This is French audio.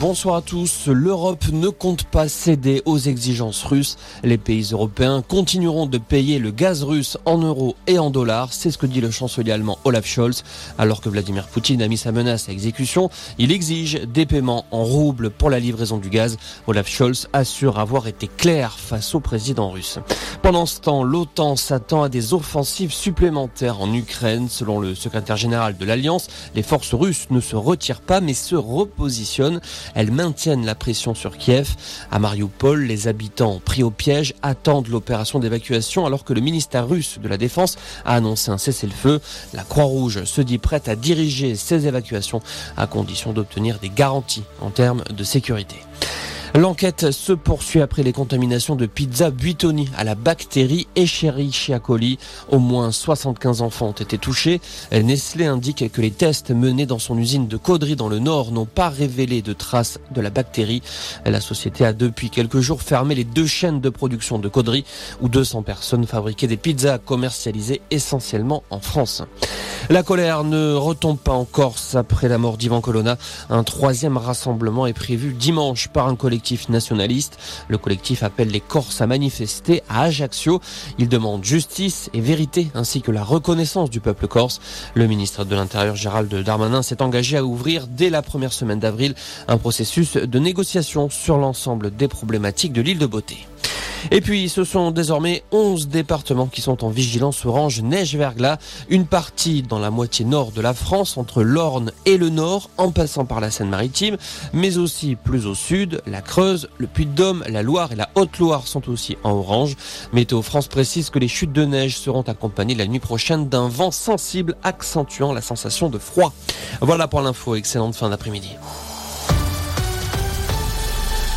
Bonsoir à tous. L'Europe ne compte pas céder aux exigences russes. Les pays européens continueront de payer le gaz russe en euros et en dollars. C'est ce que dit le chancelier allemand Olaf Scholz. Alors que Vladimir Poutine a mis sa menace à exécution, il exige des paiements en roubles pour la livraison du gaz. Olaf Scholz assure avoir été clair face au président russe. Pendant ce temps, l'OTAN s'attend à des offensives supplémentaires en Ukraine. Selon le secrétaire général de l'Alliance, les forces russes ne se retirent pas mais se repositionnent. Elles maintiennent la pression sur Kiev. À Mariupol, les habitants pris au piège attendent l'opération d'évacuation alors que le ministère russe de la Défense a annoncé un cessez-le-feu. La Croix-Rouge se dit prête à diriger ces évacuations à condition d'obtenir des garanties en termes de sécurité. L'enquête se poursuit après les contaminations de pizza Buitoni à la bactérie Escherichia coli. Au moins 75 enfants ont été touchés. Nestlé indique que les tests menés dans son usine de Caudry dans le Nord n'ont pas révélé de traces de la bactérie. La société a depuis quelques jours fermé les deux chaînes de production de Caudry où 200 personnes fabriquaient des pizzas commercialisées essentiellement en France. La colère ne retombe pas en Corse après la mort d'Ivan Colonna. Un troisième rassemblement est prévu dimanche par un collectif nationaliste. Le collectif appelle les Corses à manifester à Ajaccio. Il demande justice et vérité ainsi que la reconnaissance du peuple corse. Le ministre de l'Intérieur Gérald Darmanin s'est engagé à ouvrir dès la première semaine d'avril un processus de négociation sur l'ensemble des problématiques de l'île de Beauté. Et puis, ce sont désormais 11 départements qui sont en vigilance orange neige-verglas. Une partie dans la moitié nord de la France, entre l'Orne et le Nord, en passant par la Seine-Maritime, mais aussi plus au sud, la Creuse, le Puy-de-Dôme, la Loire et la Haute-Loire sont aussi en orange. Météo France précise que les chutes de neige seront accompagnées la nuit prochaine d'un vent sensible accentuant la sensation de froid. Voilà pour l'info. Excellente fin d'après-midi.